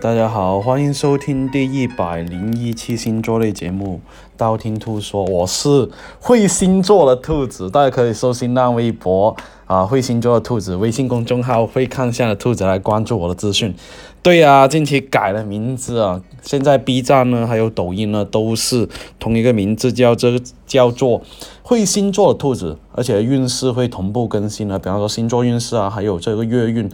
大家好，欢迎收听第一百零一期星座类节目《道听途说》，我是会星座的兔子，大家可以搜新浪微博啊，会星座的兔子，微信公众号会看相的兔子来关注我的资讯。对呀、近期改了名字啊，现在 B 站呢，还有抖音呢，都是同一个名字，叫这个叫做会星座的兔子，而且运势会同步更新的，比方说星座运势啊，还有这个月运。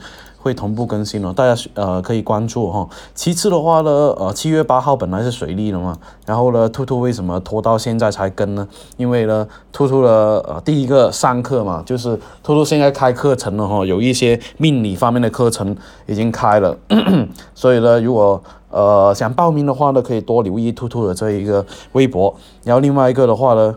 会同步更新了，大家呃可以关注哈、其次的话呢，呃七月八号本来是水利的嘛，然后呢，兔兔为什么拖到现在才更呢？因为呢，兔兔的呃第一个上课嘛，就是兔兔现在开课程了哈、有一些命理方面的课程已经开了，所以呢，如果呃想报名的话呢，可以多留意兔兔的这一个微博，然后另外一个的话呢。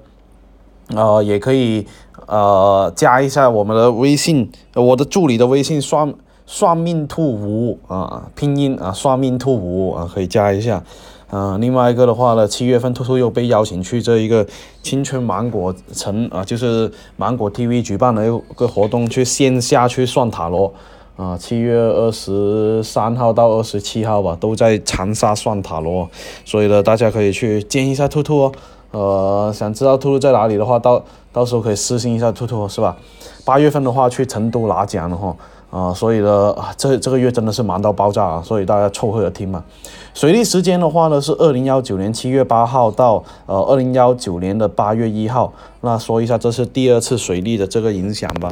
呃，也可以呃加一下我们的微信，我的助理的微信算算命兔五啊，拼音啊算命兔五啊，可以加一下。呃，另外一个的话呢，七月份兔兔又被邀请去这一个青春芒果城啊，就是芒果 TV 举办的一个活动，去线下去算塔罗。啊，七月二十三号到二十七号吧，都在长沙算塔罗，所以呢，大家可以去见一下兔兔哦。呃，想知道兔兔在哪里的话，到到时候可以私信一下兔兔，是吧？八月份的话去成都拿奖了哈，啊、所以呢，这这个月真的是忙到爆炸啊，所以大家凑合着听嘛。水利时间的话呢是二零幺九年七月八号到呃二零幺九年的八月一号，那说一下这是第二次水利的这个影响吧。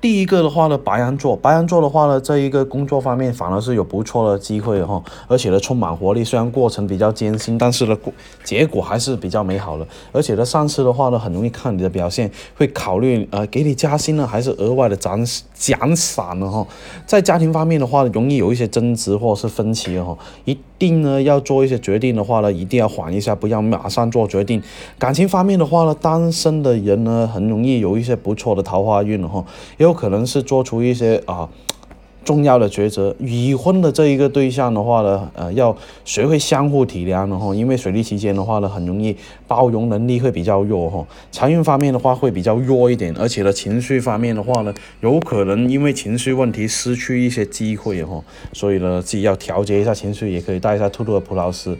第一个的话呢，白羊座，白羊座的话呢，这一个工作方面反而是有不错的机会哈，而且呢充满活力。虽然过程比较艰辛，但是呢结果还是比较美好的。而且呢，上司的话呢，很容易看你的表现，会考虑呃给你加薪呢，还是额外的奖奖赏呢哈。在家庭方面的话，容易有一些争执或者是分歧哈，一定呢要做一些决定的话呢，一定要缓一下，不要马上做决定。感情方面的话呢，单身的人呢，很容易有一些不错的桃花运哈，也有可能是做出一些啊。重要的抉择，已婚的这一个对象的话呢，呃，要学会相互体谅的哈，因为水逆期间的话呢，很容易包容能力会比较弱哈，财运方面的话会比较弱一点，而且呢，情绪方面的话呢，有可能因为情绪问题失去一些机会哈，所以呢，自己要调节一下情绪，也可以带一下兔兔的葡萄丝。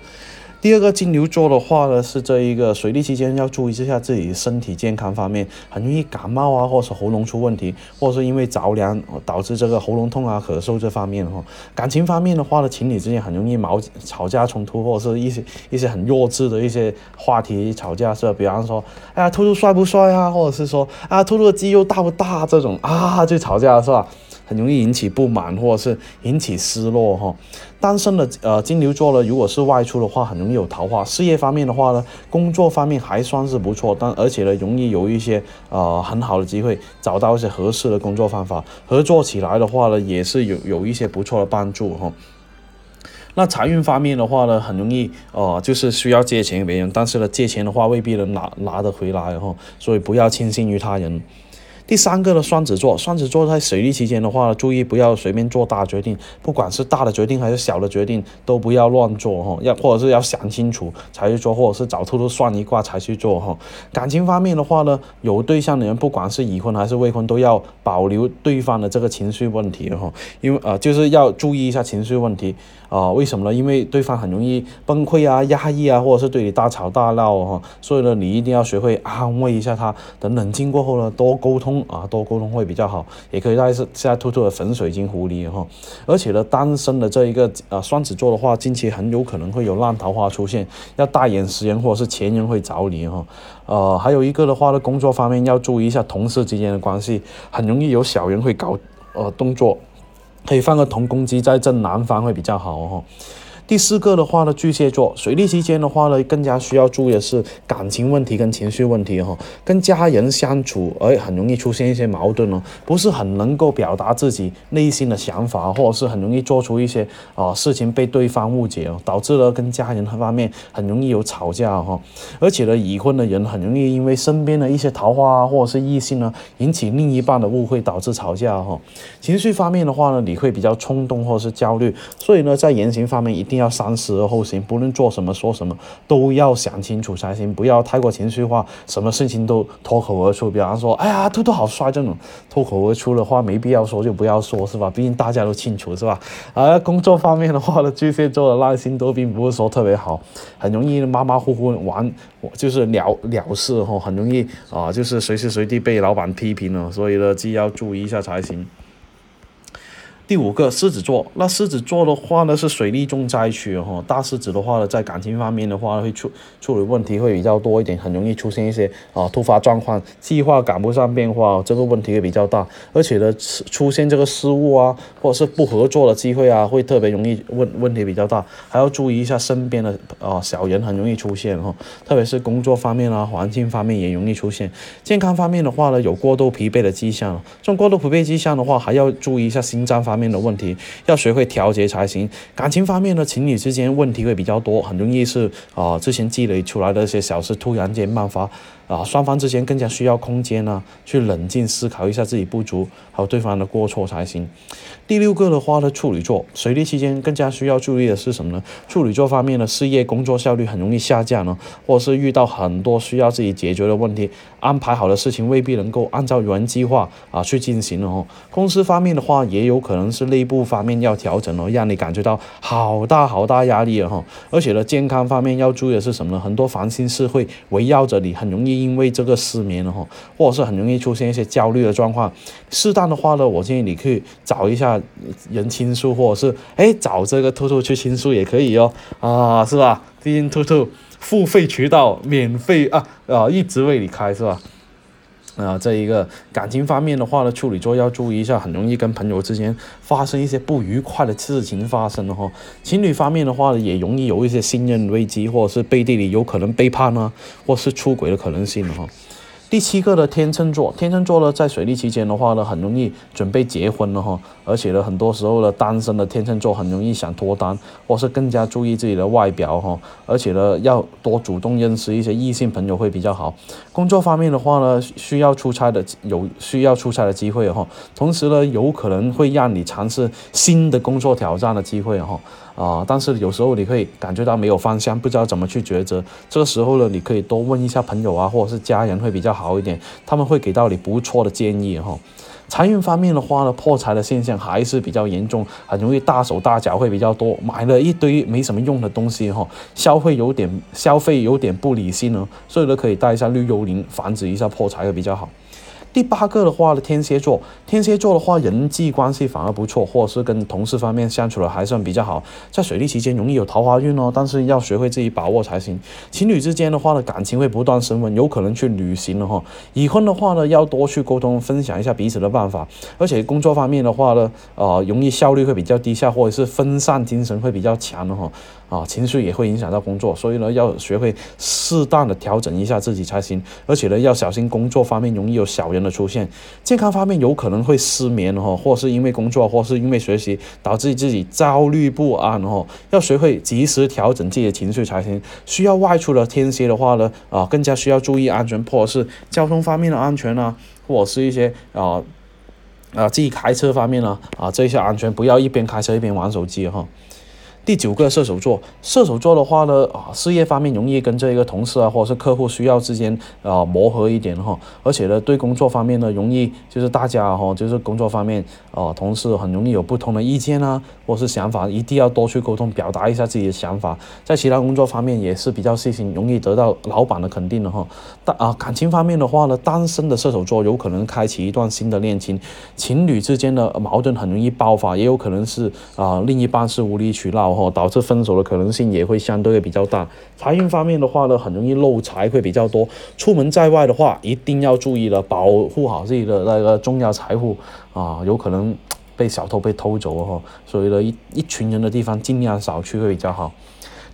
第二个金牛座的话呢，是这一个水逆期间要注意一下自己身体健康方面，很容易感冒啊，或者是喉咙出问题，或者是因为着凉导致这个喉咙痛啊、咳嗽这方面哈。感情方面的话呢，情侣之间很容易矛吵架冲突，或者是一些一些很弱智的一些话题吵架，是吧？比方说，哎呀，兔兔帅不帅啊，或者是说啊，兔兔的肌肉大不大这种啊，就吵架了是吧？很容易引起不满，或者是引起失落哈。单身的呃金牛座呢，如果是外出的话，很容易有桃花。事业方面的话呢，工作方面还算是不错，但而且呢，容易有一些呃很好的机会，找到一些合适的工作方法，合作起来的话呢，也是有有一些不错的帮助哈。那财运方面的话呢，很容易呃，就是需要借钱给别人，但是呢，借钱的话未必能拿拿得回来哈，所以不要轻信于他人。第三个呢，双子座，双子座在水逆期间的话，注意不要随便做大决定，不管是大的决定还是小的决定，都不要乱做哈，要或者是要想清楚才去做，或者是找兔兔算一卦才去做哈。感情方面的话呢，有对象的人，不管是已婚还是未婚，都要保留对方的这个情绪问题哈，因为呃，就是要注意一下情绪问题啊、为什么呢？因为对方很容易崩溃啊、压抑啊，或者是对你大吵大闹哈、所以呢，你一定要学会安慰一下他，等冷静过后呢，多沟通啊，多沟通会比较好，也可以带是下兔兔的粉水晶狐狸哈、而且呢，单身的这一个呃双子座的话，近期很有可能会有烂桃花出现，要大眼识人或者是前人会找你哈、呃，还有一个的话呢，工作方面要注意一下同事之间的关系，很容易有小人会搞呃动作。可以放个同公鸡在正南方会比较好哦。第四个的话呢，巨蟹座水逆期间的话呢，更加需要注意的是感情问题跟情绪问题哈、跟家人相处，而很容易出现一些矛盾哦，不是很能够表达自己内心的想法，或者是很容易做出一些啊、事情被对方误解哦，导致了跟家人方面很容易有吵架哈、而且呢，已婚的人很容易因为身边的一些桃花啊，或者是异性呢，引起另一半的误会，导致吵架哈、情绪方面的话呢，你会比较冲动或者是焦虑，所以呢，在言行方面一定。要三思而后行，不论做什么说什么都要想清楚才行，不要太过情绪化，什么事情都脱口而出。比方说，哎呀，兔兔好帅这种脱口而出的话，没必要说就不要说，是吧？毕竟大家都清楚，是吧？而工作方面的话呢，巨蟹座的耐心都并不是说特别好，很容易马马虎虎完，就是了了事哈，很容易啊，就是随时随地被老板批评了，所以呢，既要注意一下才行。第五个狮子座，那狮子座的话呢是水利重灾区哦，大狮子的话呢在感情方面的话会处处理问题会比较多一点，很容易出现一些啊突发状况，计划赶不上变化，这个问题会比较大，而且呢出现这个失误啊，或者是不合作的机会啊，会特别容易问问题比较大，还要注意一下身边的啊小人很容易出现哦，特别是工作方面啊，环境方面也容易出现，健康方面的话呢有过度疲惫的迹象，这种过度疲惫迹象的话还要注意一下心脏方。方面的问题要学会调节才行。感情方面呢，情侣之间问题会比较多，很容易是啊之前积累出来的一些小事突然间爆发啊，双方之间更加需要空间呢，去冷静思考一下自己不足还有对方的过错才行。第六个的话呢，处女座水逆期间更加需要注意的是什么呢？处女座方面的事业工作效率很容易下降呢，或者是遇到很多需要自己解决的问题，安排好的事情未必能够按照原计划啊去进行了哦。公司方面的话，也有可能。是内部方面要调整哦，让你感觉到好大好大压力了哈。而且呢，健康方面要注意的是什么呢？很多烦心事会围绕着你，很容易因为这个失眠了哈，或者是很容易出现一些焦虑的状况。适当的话呢，我建议你去找一下人倾诉，或者是哎找这个兔兔去倾诉也可以哦啊，是吧？毕竟兔兔付费渠道免费啊啊，一直为你开是吧？啊，这一个感情方面的话呢，处女座要注意一下，很容易跟朋友之间发生一些不愉快的事情发生了哈。情侣方面的话呢，也容易有一些信任危机，或者是背地里有可能背叛呢，或是出轨的可能性哈。第七个的天秤座，天秤座呢，在水逆期间的话呢，很容易准备结婚了哈，而且呢，很多时候呢，单身的天秤座很容易想脱单，或是更加注意自己的外表哈，而且呢，要多主动认识一些异性朋友会比较好。工作方面的话呢，需要出差的有需要出差的机会哈，同时呢，有可能会让你尝试新的工作挑战的机会哈。啊，但是有时候你会感觉到没有方向，不知道怎么去抉择。这个时候呢，你可以多问一下朋友啊，或者是家人会比较好一点，他们会给到你不错的建议哈。财运方面的话呢，破财的现象还是比较严重，很容易大手大脚会比较多，买了一堆没什么用的东西哈，消费有点消费有点不理性哦，所以呢可以带一下绿幽灵，防止一下破财会比较好。第八个的话呢，天蝎座，天蝎座的话，人际关系反而不错，或者是跟同事方面相处的还算比较好。在水逆期间容易有桃花运哦，但是要学会自己把握才行。情侣之间的话呢，感情会不断升温，有可能去旅行了哈。已婚的话呢，要多去沟通，分享一下彼此的办法。而且工作方面的话呢，呃，容易效率会比较低下，或者是分散精神会比较强的哈。啊，情绪也会影响到工作，所以呢，要学会适当的调整一下自己才行。而且呢，要小心工作方面容易有小人的出现，健康方面有可能会失眠哈，或是因为工作，或是因为学习导致自己焦虑不安哈。要学会及时调整自己的情绪才行。需要外出的天蝎的话呢，啊，更加需要注意安全，或者是交通方面的安全啊，或者是一些啊啊自己开车方面呢啊这些安全，不要一边开车一边玩手机哈。第九个射手座，射手座的话呢，啊，事业方面容易跟这个同事啊，或者是客户需要之间啊磨合一点哈，而且呢，对工作方面呢，容易就是大家哈，就是工作方面啊，同事很容易有不同的意见啊，或是想法，一定要多去沟通，表达一下自己的想法。在其他工作方面也是比较细心，容易得到老板的肯定的哈。但啊，感情方面的话呢，单身的射手座有可能开启一段新的恋情，情侣之间的矛盾很容易爆发，也有可能是啊，另一半是无理取闹。哦，导致分手的可能性也会相对比较大。财运方面的话呢，很容易漏财会比较多。出门在外的话，一定要注意了，保护好自己的那个重要财物啊，有可能被小偷被偷走哦。所以呢，一一群人的地方尽量少去会比较好。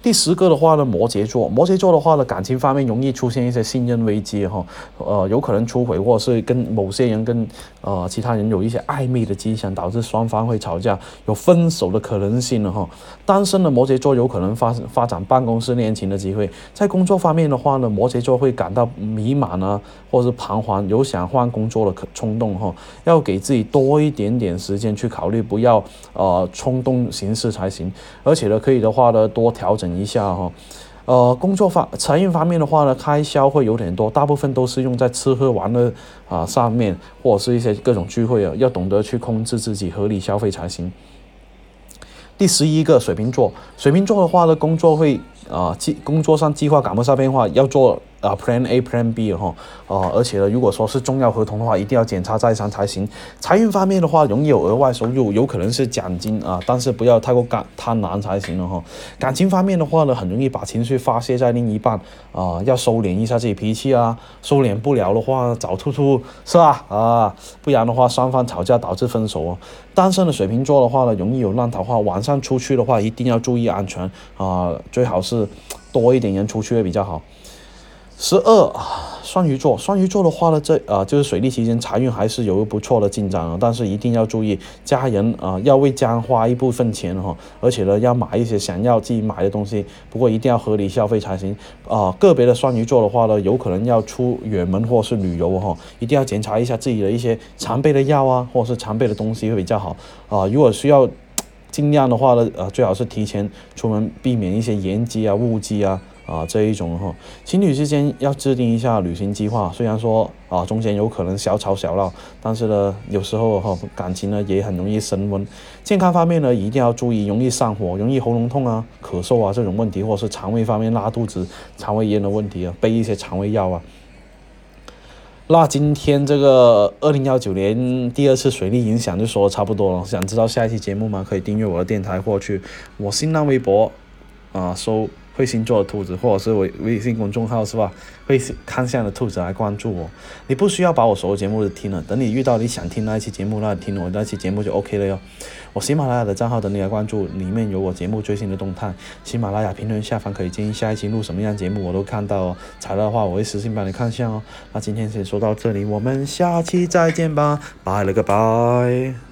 第十个的话呢，摩羯座，摩羯座的话呢，感情方面容易出现一些信任危机哈，呃，有可能出轨或者是跟某些人跟呃其他人有一些暧昧的迹象，导致双方会吵架，有分手的可能性了哈。单身的摩羯座有可能发发展办公室恋情的机会，在工作方面的话呢，摩羯座会感到迷茫啊，或者是彷徨，有想换工作的可冲动哈，要给自己多一点点时间去考虑，不要呃冲动行事才行，而且呢，可以的话呢，多调整。一下哈，呃，工作方财运方面的话呢，开销会有点多，大部分都是用在吃喝玩乐啊上面，或者是一些各种聚会啊，要懂得去控制自己，合理消费才行。第十一个水瓶座，水瓶座的话呢，工作会啊计工作上计划赶不上变化，要做。啊，Plan A、Plan B 哈，啊，而且呢，如果说是重要合同的话，一定要检查再三才行。财运方面的话，容易有额外收入，有可能是奖金啊，但是不要太过贪贪婪才行了哈。感情方面的话呢，很容易把情绪发泄在另一半啊，要收敛一下自己脾气啊，收敛不了的话找兔兔是吧？啊，不然的话双方吵架导致分手哦。单身的水瓶座的话呢，容易有烂桃花，晚上出去的话一定要注意安全啊，最好是是多一点人出去会比较好。十二，双鱼座，双鱼座的话呢，这啊就是水逆期间财运还是有个不错的进展啊，但是一定要注意家人啊要为家花一部分钱哈，而且呢要买一些想要自己买的东西，不过一定要合理消费才行啊。个别的双鱼座的话呢，有可能要出远门或是旅游哈，一定要检查一下自己的一些常备的药啊，或者是常备的东西会比较好啊。如果需要尽量的话呢，呃最好是提前出门，避免一些延机啊、误机啊。啊，这一种哈，情侣之间要制定一下旅行计划。虽然说啊，中间有可能小吵小闹，但是呢，有时候哈，感情呢也很容易升温。健康方面呢，一定要注意，容易上火、容易喉咙痛啊、咳嗽啊这种问题，或者是肠胃方面拉肚子、肠胃炎的问题啊，备一些肠胃药啊。那今天这个二零幺九年第二次水利影响就说的差不多了。想知道下一期节目吗？可以订阅我的电台或去我新浪微博啊搜。会星座的兔子，或者是微微信公众号是吧？会看相的兔子来关注我。你不需要把我所有节目都听了，等你遇到你想听那一期节目，那听我那期节目就 OK 了哟。我喜马拉雅的账号等你来关注，里面有我节目最新的动态。喜马拉雅评论下方可以建议下一期录什么样节目，我都看到哦。材料的话，我会私信帮你看相哦。那今天先说到这里，我们下期再见吧，拜了个拜。